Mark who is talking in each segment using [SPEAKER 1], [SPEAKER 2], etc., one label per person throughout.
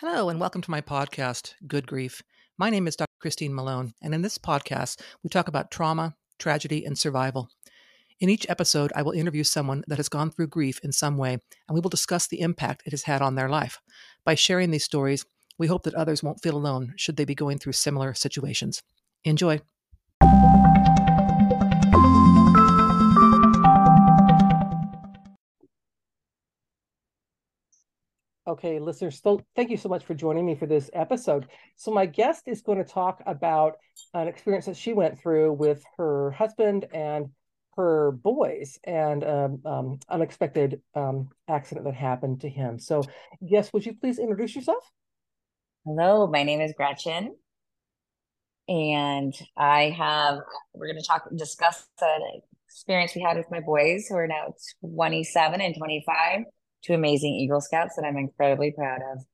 [SPEAKER 1] Hello, and welcome to my podcast, Good Grief. My name is Dr. Christine Malone, and in this podcast, we talk about trauma, tragedy, and survival. In each episode, I will interview someone that has gone through grief in some way, and we will discuss the impact it has had on their life. By sharing these stories, we hope that others won't feel alone should they be going through similar situations. Enjoy. Okay, listeners, so thank you so much for joining me for this episode. So, my guest is going to talk about an experience that she went through with her husband and her boys and um, um, unexpected um, accident that happened to him. So, yes, would you please introduce yourself?
[SPEAKER 2] Hello, my name is Gretchen. And I have, we're going to talk, discuss an experience we had with my boys who are now 27 and 25 two amazing Eagle Scouts that I'm incredibly proud of.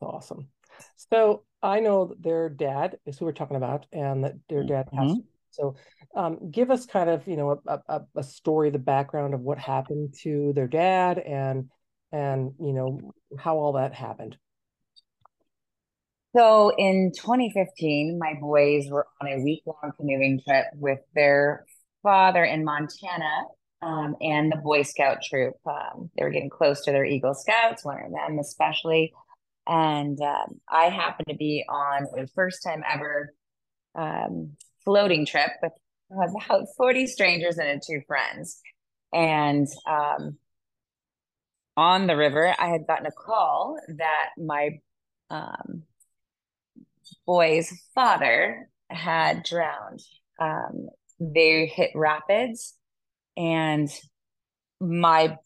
[SPEAKER 1] Awesome. So I know their dad is who we're talking about, and that their dad passed. Mm-hmm. So, um, give us kind of you know a, a, a story, the background of what happened to their dad, and and you know how all that happened.
[SPEAKER 2] So in 2015, my boys were on a week long canoeing trip with their father in Montana um, and the Boy Scout troop. Um, they were getting close to their Eagle Scouts, one of them especially. And um, I happened to be on a first time ever um, floating trip with about 40 strangers and two friends. And um, on the river, I had gotten a call that my um, boy's father had drowned. they hit rapids and my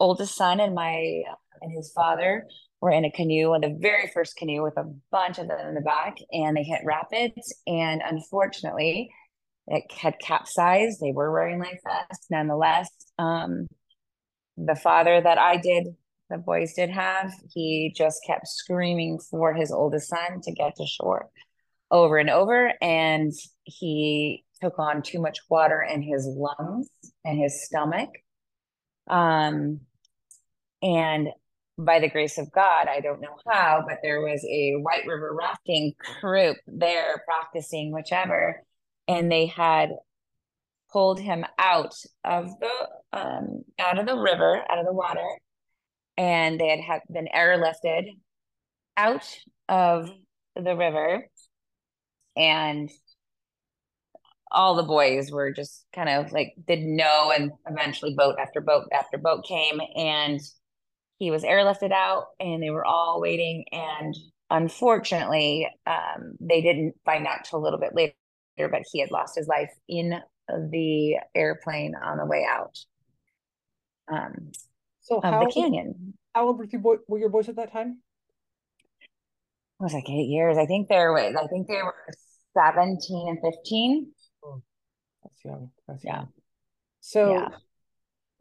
[SPEAKER 2] oldest son and my and his father were in a canoe, the very first canoe with a bunch of them in the back, and they hit rapids. And unfortunately, it had capsized. They were wearing life vests, nonetheless. Um, the father that I did, the boys did have, he just kept screaming for his oldest son to get to shore over and over, and he took on too much water in his lungs and his stomach. Um, and by the grace of God, I don't know how, but there was a White River rafting group there practicing whichever, and they had pulled him out of the um, out of the river, out of the water, and they had, had been airlifted out of the river, and all the boys were just kind of like didn't know and eventually boat after boat after boat came and he was airlifted out and they were all waiting and unfortunately um, they didn't find out till a little bit later but he had lost his life in the airplane on the way out um,
[SPEAKER 1] so of
[SPEAKER 2] the canyon.
[SPEAKER 1] how old were, you boy, were your boys at that time?
[SPEAKER 2] It was like eight years. I think there was i think they were 17 and 15
[SPEAKER 1] that's young. That's young. Yeah. So, yeah.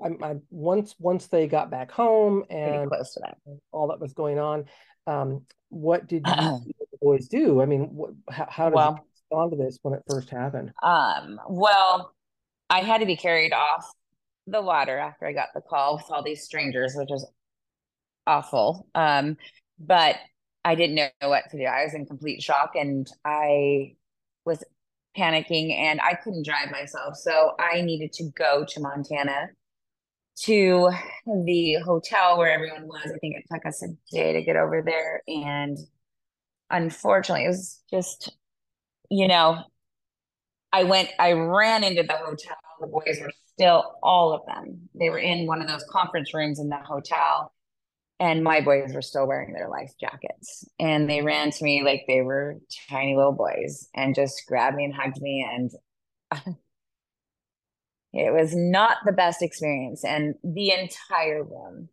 [SPEAKER 1] I, I, once once they got back home and
[SPEAKER 2] close to that,
[SPEAKER 1] all that was going on. Um, what did you the boys do? I mean, what, how, how did well, you respond to this when it first happened?
[SPEAKER 2] Um, well, I had to be carried off the water after I got the call with all these strangers, which was awful. Um, but I didn't know what to do. I was in complete shock, and I was panicking and I couldn't drive myself. So I needed to go to Montana to the hotel where everyone was. I think it took us a day to get over there. And unfortunately, it was just, you know, I went, I ran into the hotel. The boys were still, all of them, they were in one of those conference rooms in the hotel and my boys were still wearing their life jackets. And they ran to me like they were tiny little boys and just grabbed me and hugged me. And it was not the best experience. And the entire room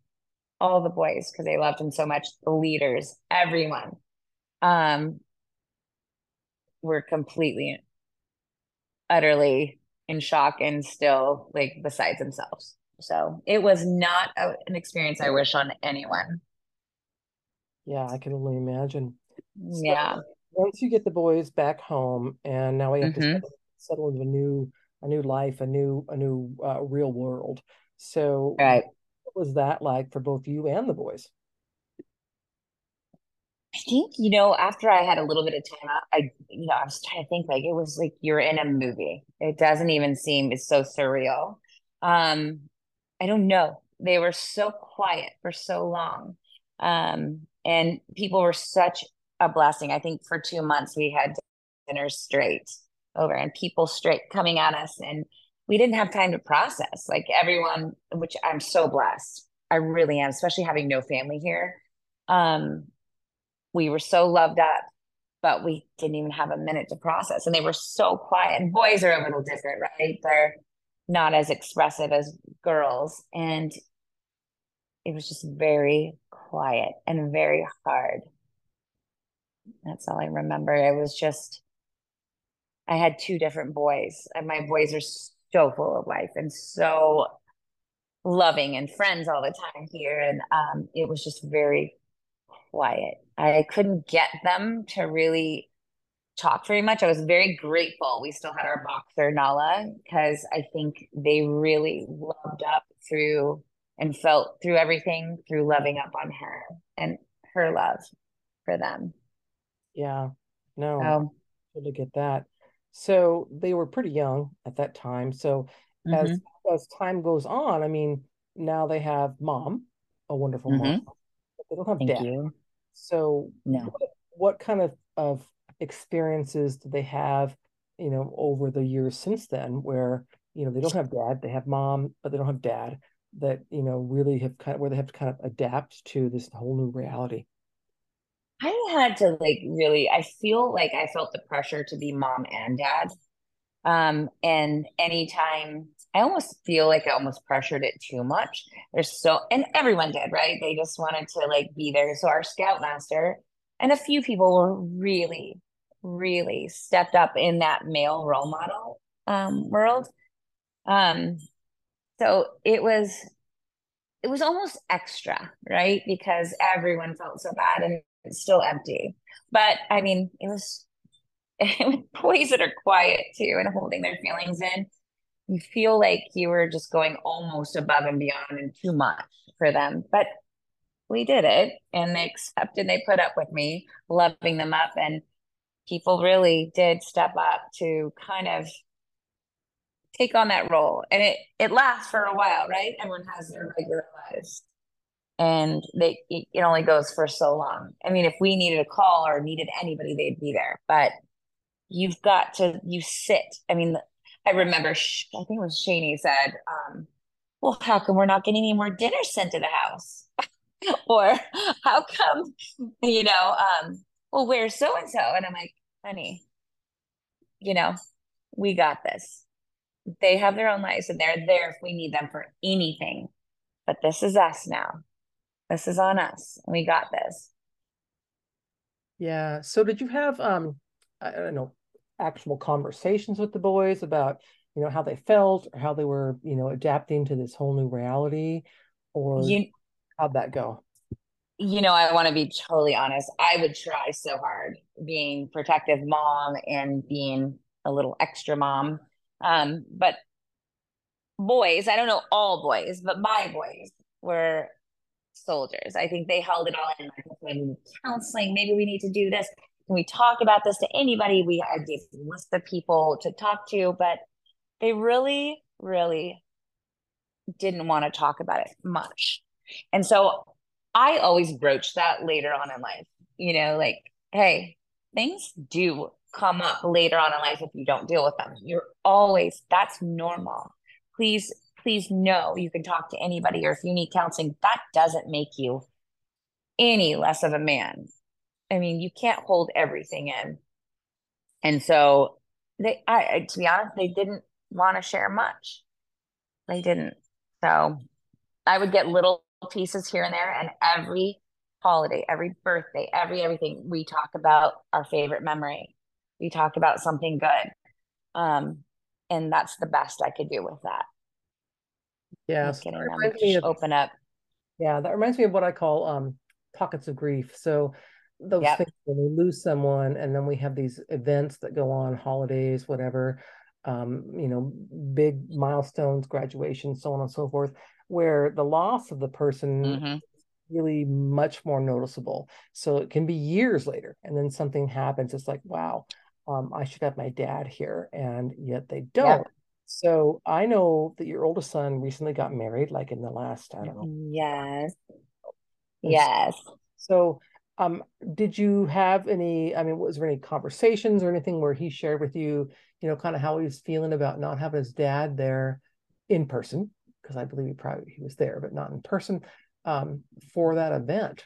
[SPEAKER 2] all the boys because they loved him so much the leaders everyone um were completely utterly in shock and still like besides themselves so it was not a, an experience I wish on anyone.
[SPEAKER 1] Yeah, I can only imagine.
[SPEAKER 2] So yeah.
[SPEAKER 1] Once you get the boys back home, and now we have mm-hmm. to settle, settle, into a new, a new life, a new, a new uh, real world. So,
[SPEAKER 2] right.
[SPEAKER 1] what was that like for both you and the boys?
[SPEAKER 2] I think, you know, after I had a little bit of time out, I, you know, I was trying to think like it was like you're in a movie. It doesn't even seem, it's so surreal. Um, I don't know. They were so quiet for so long. Um, and people were such a blessing. I think for two months we had dinners straight over and people straight coming at us and we didn't have time to process like everyone which i'm so blessed i really am especially having no family here um we were so loved up but we didn't even have a minute to process and they were so quiet and boys are a little different right they're not as expressive as girls and it was just very quiet and very hard that's all i remember it was just i had two different boys and my boys are so full of life and so loving and friends all the time here. And um, it was just very quiet. I couldn't get them to really talk very much. I was very grateful. We still had our boxer Nala because I think they really loved up through and felt through everything through loving up on her and her love for them.
[SPEAKER 1] Yeah, no, um, to get that. So they were pretty young at that time. So mm-hmm. as as time goes on, I mean, now they have mom, a wonderful mm-hmm. mom. they don't have Thank dad. You. So no. what, what kind of, of experiences do they have, you know, over the years since then where, you know, they don't have dad, they have mom, but they don't have dad that, you know, really have kind of where they have to kind of adapt to this whole new reality?
[SPEAKER 2] I had to like really, I feel like I felt the pressure to be mom and dad. Um, and anytime I almost feel like I almost pressured it too much. There's so, and everyone did, right? They just wanted to like be there. So our scoutmaster and a few people were really, really stepped up in that male role model um, world. Um, so it was, it was almost extra, right? Because everyone felt so bad and it's still empty. But I mean, it was, it was boys that are quiet too and holding their feelings in you feel like you were just going almost above and beyond and too much for them. But we did it and they accepted, they put up with me loving them up. And people really did step up to kind of take on that role. And it, it lasts for a while, right? Everyone has their regular lives. And they it only goes for so long. I mean, if we needed a call or needed anybody, they'd be there. But you've got to you sit. I mean, I remember, I think it was Shani said, um, well, how come we're not getting any more dinner sent to the house? or how come, you know, um, well, where's so and so? And I'm like, honey, you know, we got this. They have their own lives and they're there if we need them for anything. But this is us now. This is on us. We got this.
[SPEAKER 1] Yeah. So did you have um I don't know actual conversations with the boys about you know how they felt or how they were you know adapting to this whole new reality or you, how'd that go
[SPEAKER 2] you know i want to be totally honest i would try so hard being protective mom and being a little extra mom um but boys i don't know all boys but my boys were soldiers i think they held it all in like counseling maybe we need to do this can we talk about this to anybody? We had a list of people to talk to, but they really, really didn't want to talk about it much. And so I always broach that later on in life, you know, like, hey, things do come up later on in life if you don't deal with them. You're always, that's normal. Please, please know you can talk to anybody, or if you need counseling, that doesn't make you any less of a man. I mean, you can't hold everything in. And so they, I, to be honest, they didn't want to share much. They didn't. So I would get little pieces here and there, and every holiday, every birthday, every everything, we talk about our favorite memory. We talk about something good. Um, and that's the best I could do with that.
[SPEAKER 1] Yeah, getting them to open up. Yeah, that reminds me of what I call um, pockets of grief. So those yep. things when we lose someone and then we have these events that go on holidays whatever um, you know big milestones graduation so on and so forth where the loss of the person mm-hmm. really much more noticeable. So it can be years later, and then something happens. It's like, wow, um, I should have my dad here, and yet they don't. So I know that your oldest son recently got married, like in the last, I don't know.
[SPEAKER 2] Yes. Yes.
[SPEAKER 1] So, um, did you have any, I mean, was there any conversations or anything where he shared with you, you know, kind of how he was feeling about not having his dad there in person? Because I believe he probably he was there, but not in person um, for that event.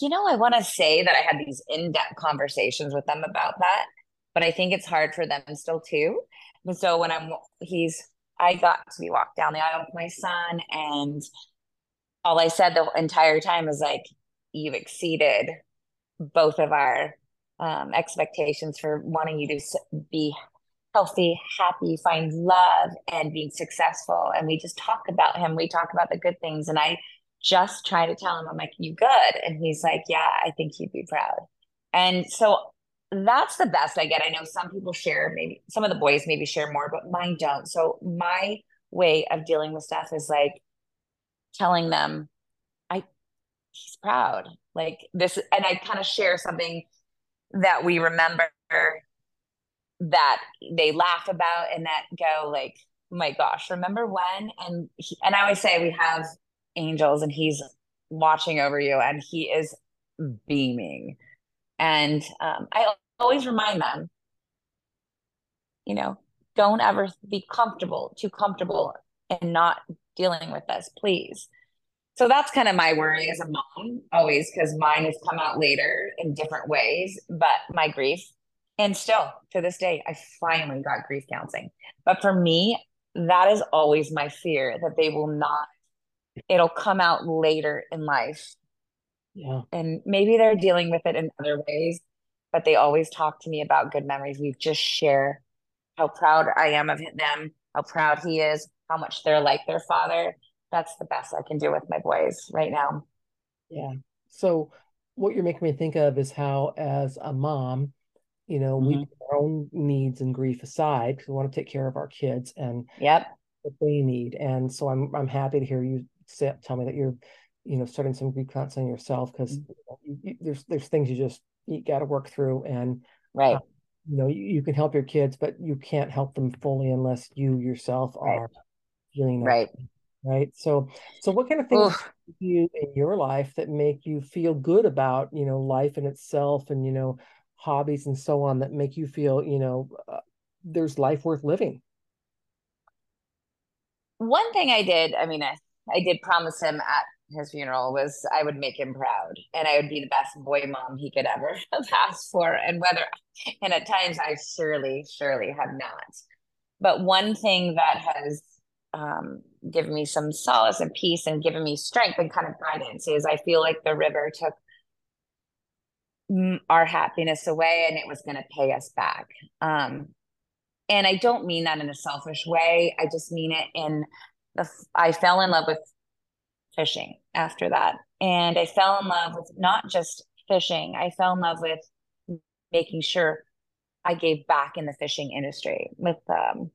[SPEAKER 2] You know, I want to say that I had these in-depth conversations with them about that, but I think it's hard for them still too. And so when I'm he's I got to be walked down the aisle with my son and all I said the entire time is like, you've exceeded both of our um, expectations for wanting you to be healthy, happy, find love, and being successful. And we just talk about him. We talk about the good things. And I just try to tell him, I'm like, you good? And he's like, yeah, I think he'd be proud. And so that's the best I get. I know some people share, maybe some of the boys maybe share more, but mine don't. So my way of dealing with stuff is like telling them, I he's proud. Like this, and I kind of share something that we remember that they laugh about and that go like, oh my gosh, remember when? And he, and I always say we have angels and he's watching over you and he is beaming. And um, I always remind them, you know, don't ever be comfortable, too comfortable and not dealing with this, please. So that's kind of my worry as a mom, always, because mine has come out later in different ways, but my grief and still to this day, I finally got grief counseling. But for me, that is always my fear that they will not, it'll come out later in life.
[SPEAKER 1] Yeah.
[SPEAKER 2] And maybe they're dealing with it in other ways, but they always talk to me about good memories. We just share how proud I am of them, how proud he is, how much they're like their father. That's the best I can do with my boys right now.
[SPEAKER 1] Yeah. So, what you're making me think of is how, as a mom, you know mm-hmm. we put our own needs and grief aside because we want to take care of our kids and
[SPEAKER 2] yep
[SPEAKER 1] what they need and so i'm i'm happy to hear you say, tell me that you're you know starting some grief counseling yourself because mm-hmm. there's there's things you just you got to work through and
[SPEAKER 2] right uh,
[SPEAKER 1] you know you, you, can help your kids but you can't help them fully unless you yourself right. are feeling
[SPEAKER 2] right
[SPEAKER 1] right so so what kind of things do you in your life that make you feel good about you know life in itself and you know hobbies and so on that make you feel you know uh, there's life worth living.
[SPEAKER 2] One thing i did i mean I, I did promise him at his funeral was i would make him proud and i would be the best boy mom he could ever have asked for. And whether and at times i surely surely have not. But one thing that has um, given me some solace and peace and given me strength and kind of guidance is i feel like the river took our happiness away and it was going to pay us back. Um, and I don't mean that in a selfish way. I just mean it in the, I fell in love with fishing after that. And I fell in love with not just fishing, I fell in love with making sure I gave back in the fishing industry with, um,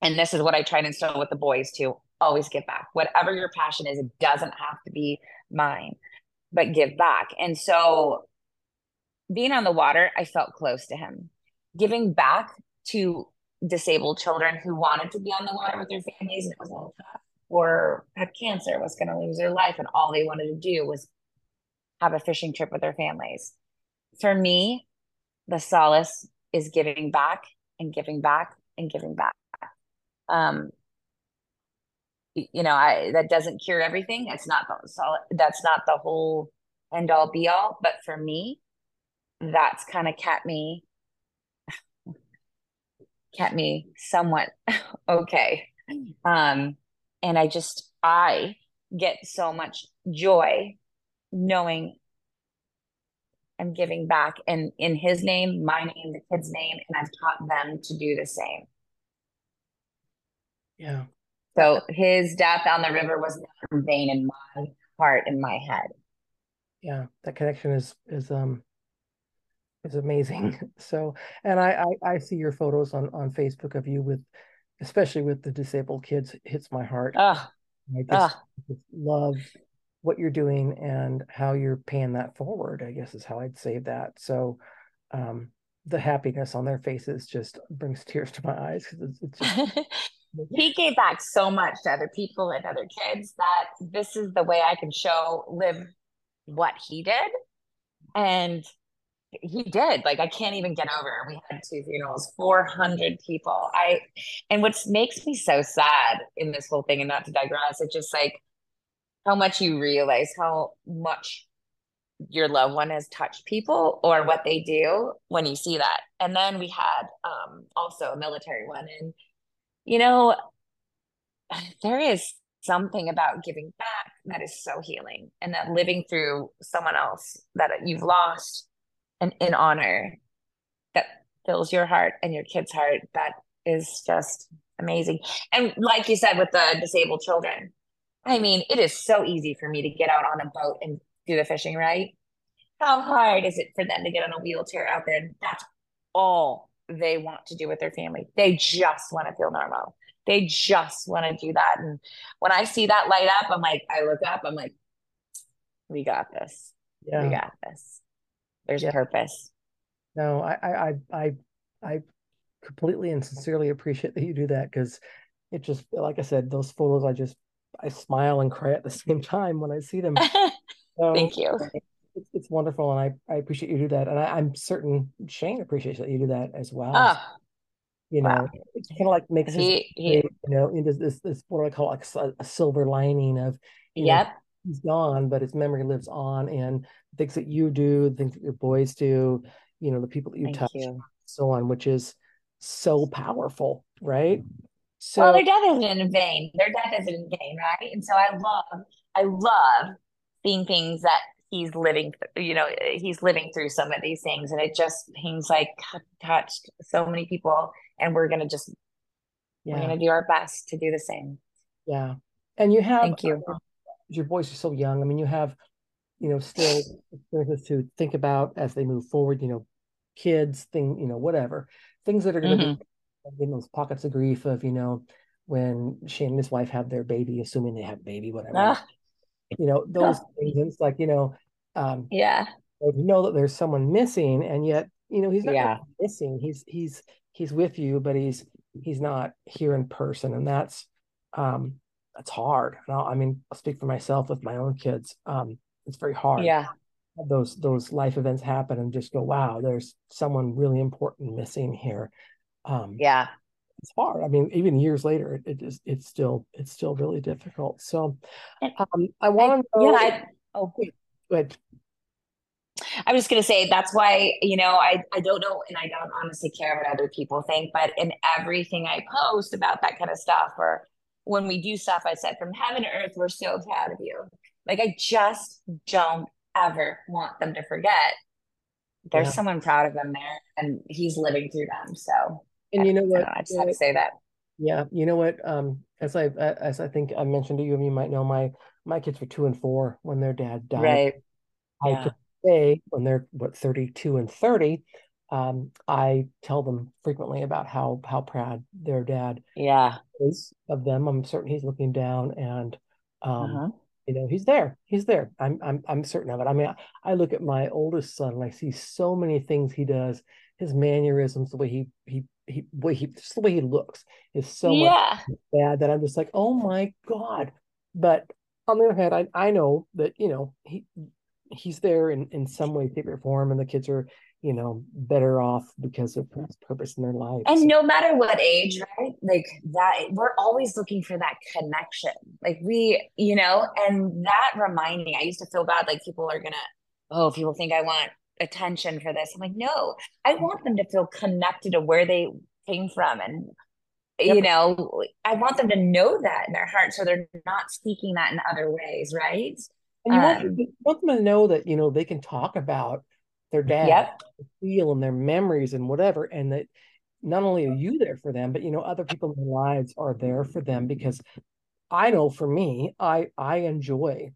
[SPEAKER 2] and this is what I try to instill with the boys too. Always give back. Whatever your passion is, it doesn't have to be mine, but give back. And so being on the water, I felt close to him. Giving back to disabled children who wanted to be on the water with their families and it was all tough, or had cancer, was going to lose their life, and all they wanted to do was have a fishing trip with their families. For me, the solace is giving back and giving back and giving back. Um, you know, I that doesn't cure everything. It's not the solid. That's not the whole end all be all. But for me, that's kind of kept me kept me somewhat okay. Um and i just i get so much joy knowing i'm giving back and in his name my name the kid's name and i've taught them to do the same.
[SPEAKER 1] Yeah.
[SPEAKER 2] So his death on the river was not in vain in my heart in my head.
[SPEAKER 1] Yeah that connection is is um is amazing. So, and I, I, I see your photos on on Facebook of you with, especially with the disabled kids, hits my heart.
[SPEAKER 2] Oh,
[SPEAKER 1] I just, just love what you're doing and how you're paying that forward, I guess is how I'd say that. So um, the happiness on their faces just brings tears to my eyes because it's, it's just
[SPEAKER 2] he gave back so much to other people and other kids that this is the way I can show live what he did. And he did. Like I can't even get over. We had two funerals, 400 people. I and what makes me so sad in this whole thing, and not to digress, it's just like how much you realize how much your loved one has touched people or what they do when you see that. And then we had um also a military one and you know there is something about giving back that is so healing and that living through someone else that you've lost and in honor that fills your heart and your kid's heart that is just amazing. And like you said with the disabled children i mean it is so easy for me to get out on a boat and do the fishing right? How hard is it for them to get on a wheelchair out there? And that's all they want to do with their family. They just want to feel normal. They just want to do that. And when i see that light up i'm like i look up i'm like we got this. Yeah. we got this there's yeah. purpose.
[SPEAKER 1] No, I, I, I, I completely and sincerely appreciate that you do that because it just, like I said, those photos, I just, I smile and cry at the same time when I see them.
[SPEAKER 2] So, Thank you.
[SPEAKER 1] It's, it's wonderful, and I, I appreciate you do that, and I, am certain Shane appreciates that you do that as well.
[SPEAKER 2] Oh,
[SPEAKER 1] you know, wow. it's kind of like makes he, he, you know, into this this what I call like a, a silver lining of
[SPEAKER 2] yep. Know,
[SPEAKER 1] he's gone, but his memory lives on, and things that you do, things that your boys do, you know, the people that you Thank touch, you. so on, which is so powerful, right?
[SPEAKER 2] So well, their death isn't in vain. Their death isn't in vain, right? And so I love, I love seeing things that he's living, you know, he's living through some of these things, and it just seems like touched so many people, and we're gonna just, yeah. we're gonna do our best to do the same.
[SPEAKER 1] Yeah, and you have,
[SPEAKER 2] thank you.
[SPEAKER 1] Your boys are so young. I mean, you have you know, still to think about as they move forward, you know, kids, thing, you know, whatever. Things that are going to mm-hmm. be in those pockets of grief of, you know, when Shane and his wife have their baby, assuming they have a baby, whatever. Ah. You know, those things. It's like, you know, um,
[SPEAKER 2] yeah.
[SPEAKER 1] You know that there's someone missing, and yet, you know, he's not yeah. missing. He's he's he's with you, but he's he's not here in person, and that's um that's hard. I mean, I'll speak for myself with my own kids. Um, it's very hard.
[SPEAKER 2] Yeah.
[SPEAKER 1] Those those life events happen and just go, wow, there's someone really important missing here.
[SPEAKER 2] Um, yeah,
[SPEAKER 1] it's hard. I mean, even years later, it, it is it's still it's still really difficult. So, um, I want to know. Yeah. I, oh, good.
[SPEAKER 2] I was going to say that's why you know I I don't know and I don't honestly care what other people think, but in everything I post about that kind of stuff or when we do stuff, I said from heaven to earth, we're so proud of you. Like I just don't ever want them to forget there's yeah. someone proud of them there and he's living through them. So
[SPEAKER 1] and you know what?
[SPEAKER 2] I, I just have to say that.
[SPEAKER 1] Yeah, you know what? Um, as I as I think I mentioned to you, and you might know, my my kids were two and four when their dad died.
[SPEAKER 2] Right.
[SPEAKER 1] I yeah. could say when they're what thirty two and thirty, um, I tell them frequently about how how proud their dad
[SPEAKER 2] yeah.
[SPEAKER 1] is of them. I'm certain he's looking down and um, uh-huh. you know he's there he's there. I'm i'm i'm certain of it. I mean I, I, look at my oldest son and i see so many things he does. His mannerisms the way he he he way he just the way he looks is so yeah. much bad that i'm just like oh my god. But on the other hand i i know that you know he he's there in in some way shape or form and the kids are you know better off because of purpose in their life
[SPEAKER 2] and no matter what age right? Like that we're always looking for that connection. Like we you know and that reminding i used to feel bad like people are gonna oh people think i want attention for this. I'm like no i want them to feel connected to where they came from and yep. you know i want them to know that in their heart so they're not speaking that in other ways right?
[SPEAKER 1] And you, um, want, you want them to know that you know they can talk about their dad yep. feel and their memories and whatever and that not only are you there for them but you know other people in their lives are there for them because i know for me i i enjoy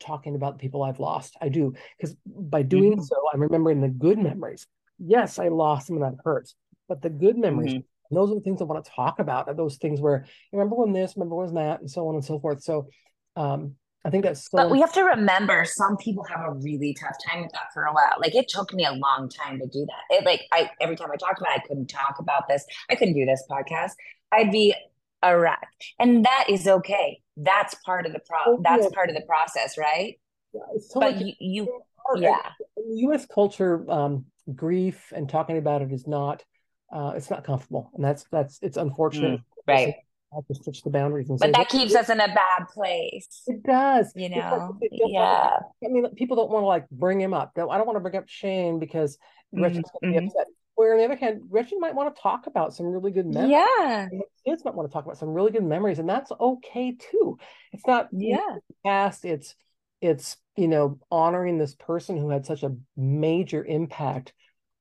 [SPEAKER 1] talking about the people i've lost i do because by doing mm-hmm. so i'm remembering the good memories yes i lost them and that hurts but the good memories mm-hmm. those are the things i want to talk about are those things where remember when this remember when that and so on and so forth so um I think that's so
[SPEAKER 2] but we have to remember some people have a really tough time with that for a while. Like it took me a long time to do that. It like I every time I talked about it, I couldn't talk about this. I couldn't do this podcast. I'd be a wreck. And that is okay. That's part of the pro oh, that's yeah. part of the process, right? Yeah, totally but you, you yeah.
[SPEAKER 1] US culture, um, grief and talking about it is not uh, it's not comfortable. And that's that's it's unfortunate. Mm,
[SPEAKER 2] right
[SPEAKER 1] have to switch the boundaries and
[SPEAKER 2] but say, that keeps us in a bad place
[SPEAKER 1] it does.
[SPEAKER 2] you know? Like, yeah.
[SPEAKER 1] I mean people don't want to like bring him up. I don't want to bring up shane because gretchen's mm-hmm. going to be upset. Where on the other hand gretchen might want to talk about some really good memories.
[SPEAKER 2] Yeah.
[SPEAKER 1] Kids might want to talk about some really good memories and that's okay too. It's not
[SPEAKER 2] yeah.
[SPEAKER 1] past it's it's you know honoring this person who had such a major impact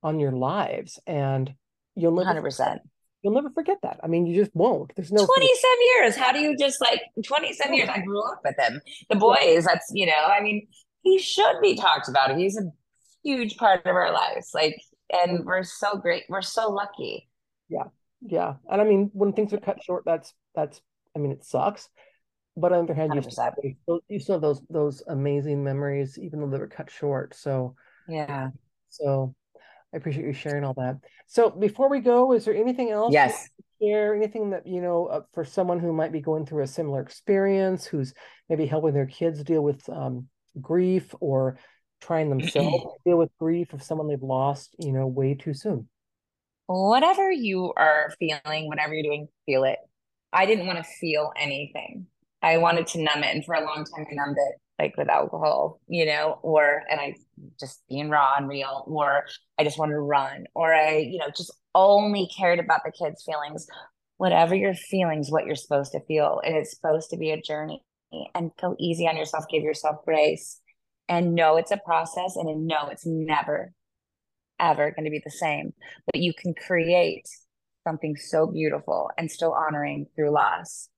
[SPEAKER 1] on your lives and you'll never
[SPEAKER 2] 100%
[SPEAKER 1] you'll never forget that. I mean, you just won't. There's no
[SPEAKER 2] 27 years. How do you just like 27 years? I grew up with him. The boys, that's, you know, I mean, he should be talked about. He's a huge part of our lives. Like, and we're so great. We're so lucky.
[SPEAKER 1] Yeah. Yeah. And I mean, when things are cut short, that's, that's, I mean, it sucks. But on the other hand, you still, you still have those, those amazing memories, even though they were cut short. So,
[SPEAKER 2] yeah.
[SPEAKER 1] So I appreciate you sharing all that. So before we go, is there anything else?
[SPEAKER 2] Yes.
[SPEAKER 1] Share anything that you know uh, for someone who might be going through a similar experience, who's maybe helping their kids deal with um, grief or trying themselves deal with grief of someone they've lost, you know, way too soon.
[SPEAKER 2] Whatever you are feeling, whatever you're doing, feel it. I didn't want to feel anything. I wanted to numb it, and for a long time, I numbed it like with alcohol, you know, or, and I just being raw and real, or I just wanted to run, or I, you know, just only cared about the kids' feelings. Whatever your feelings, what you're supposed to feel. And it's supposed to be a journey and go easy on yourself, give yourself grace and know it's a process and know it's never, ever going to be the same. But you can create something so beautiful and still honoring through loss.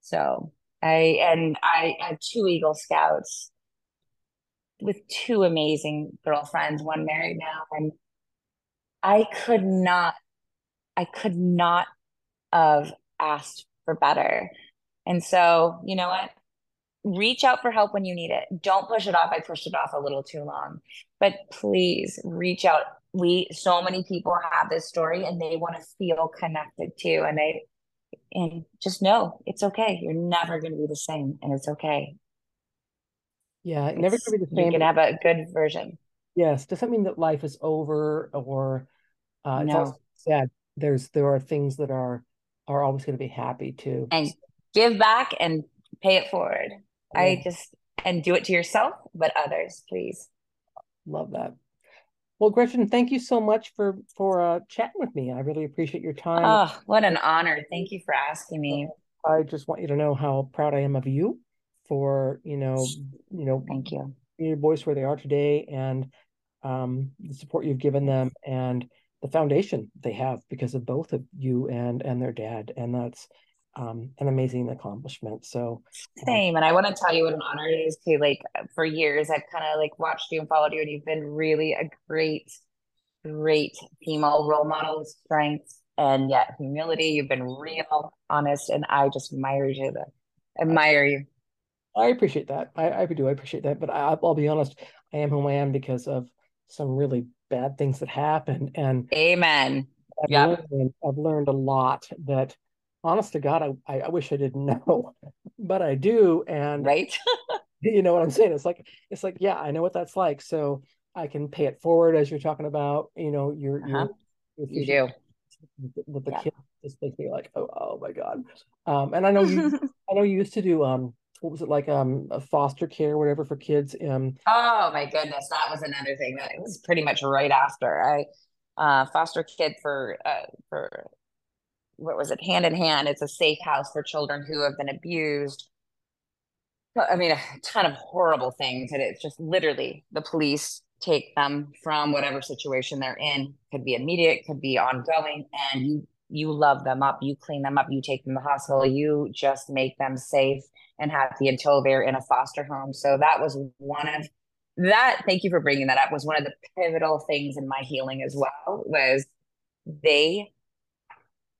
[SPEAKER 2] So I and I had two Eagle Scouts with two amazing girlfriends, one married now, and I could not, I could not have asked for better. And so, you know what? Reach out for help when you need it. Don't push it off. I pushed it off a little too long, but please reach out. We, so many people have this story and they want to feel connected too. and they, and just know it's okay. You're never going to be the same, and it's okay.
[SPEAKER 1] Yeah, it's, never going to be the same.
[SPEAKER 2] You can have a good version.
[SPEAKER 1] Yes, does that mean that life is over or uh, no. it's sad. There's there are things that are are always going to be happy too.
[SPEAKER 2] And give back and pay it forward. Yeah. I just and do it to yourself, but others, please.
[SPEAKER 1] Love that. Well, Gretchen, thank you so much for for uh, chatting with me. I really appreciate your time.
[SPEAKER 2] Oh, what an honor! Thank you for asking me.
[SPEAKER 1] I just want you to know how proud I am of you for you know you know
[SPEAKER 2] thank you
[SPEAKER 1] your boys where they are today and um, the support you've given them and the foundation they have because of both of you and and their dad and that's um, an amazing accomplishment. So
[SPEAKER 2] uh, same, and I want to tell you what an honor it is to like for years I've kind of like watched you and followed you, and you've been really a great, great female role model with strength and yet humility. You've been real, honest, and I just admire you. Admire you.
[SPEAKER 1] I appreciate that. I, I do. I appreciate that. But I, I'll be honest. I am who I am because of some really bad things that happened. And
[SPEAKER 2] amen.
[SPEAKER 1] I've, yep. learned, I've learned a lot that honest to God, I, I wish I didn't know, but I do. And
[SPEAKER 2] right.
[SPEAKER 1] you know what I'm saying? It's like, it's like, yeah, I know what that's like. So I can pay it forward as you're talking about, you know, your, uh-huh.
[SPEAKER 2] your, you do
[SPEAKER 1] with the yeah. kids just make me like, oh, oh my God. Um, and I know you, I know you used to do, um, what was it like, um, a foster care, whatever for kids. Um,
[SPEAKER 2] oh my goodness. That was another thing that was pretty much right after I, uh, foster kid for, uh, for what was it? Hand in hand. It's a safe house for children who have been abused. I mean a ton of horrible things and it's just literally the police take them from whatever situation they're in. Could be immediate could be ongoing and you you love them up. You clean them up. You take them to the hospital. You just make them safe and happy until they're in a foster home. So that was one of that. Thank you for bringing that up. Was one of the pivotal things in my healing as well was they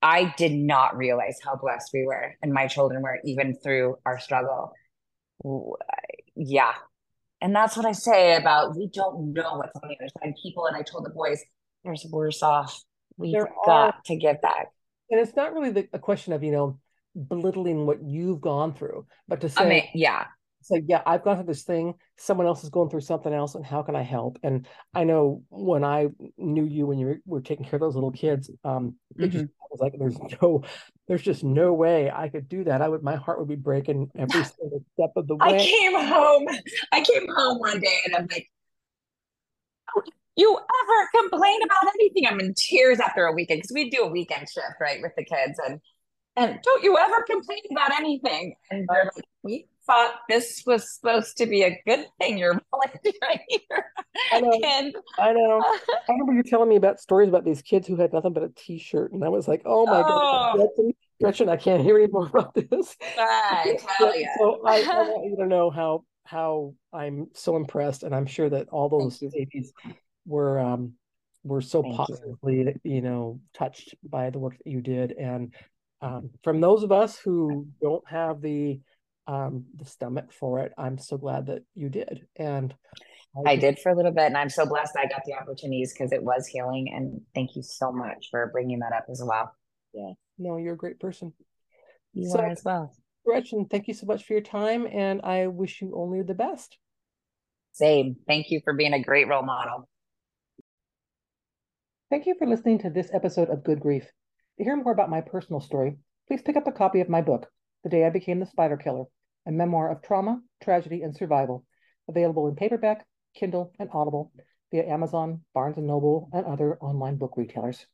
[SPEAKER 2] I did not realize how blessed we were and my children were even through our struggle. yeah. And that's what I say about we don't know what's on the other side. People, and I told the boys, there's worse off. We've there got are, to give back.
[SPEAKER 1] And it's not really the, a question of, you know, belittling what you've gone through, but to say,
[SPEAKER 2] I mean, yeah,
[SPEAKER 1] say, yeah, I've gone through this thing. Someone else is going through something else, and how can I help? And I know when I knew you when you were, were taking care of those little kids, um, mm-hmm. it just mm-hmm. was like there's no, there's just no way I could do that. I would, my heart would be breaking every single step of the way.
[SPEAKER 2] I came home. I came home one day, and I'm like, you ever complain about anything? I'm in tears after a weekend because we do a weekend shift, right, with the kids. And and don't you ever complain about anything? And they're like, we thought this was supposed to be a good thing you're volunteering here.
[SPEAKER 1] I know. And, I know. I remember you telling me about stories about these kids who had nothing but a t-shirt. And I was like, oh my oh. God, Gretchen, Gretchen, I can't hear any more about this.
[SPEAKER 2] I tell you.
[SPEAKER 1] So I, I want you to know how how I'm so impressed, and I'm sure that all those babies were um were so Thank positively, you. you know, touched by the work that you did. And um, from those of us who don't have the um, the stomach for it, I'm so glad that you did. And
[SPEAKER 2] I, I did for a little bit, and I'm so blessed I got the opportunities because it was healing. And thank you so much for bringing that up as well.
[SPEAKER 1] Yeah, no, you're a great person.
[SPEAKER 2] You so, are as well.
[SPEAKER 1] Gretchen, thank you so much for your time, and I wish you only the best.
[SPEAKER 2] Same. Thank you for being a great role model.
[SPEAKER 1] Thank you for listening to this episode of Good Grief. To hear more about my personal story, please pick up a copy of my book, The Day I Became the Spider Killer, a memoir of trauma, tragedy, and survival, available in paperback, Kindle, and Audible via Amazon, Barnes & Noble, and other online book retailers.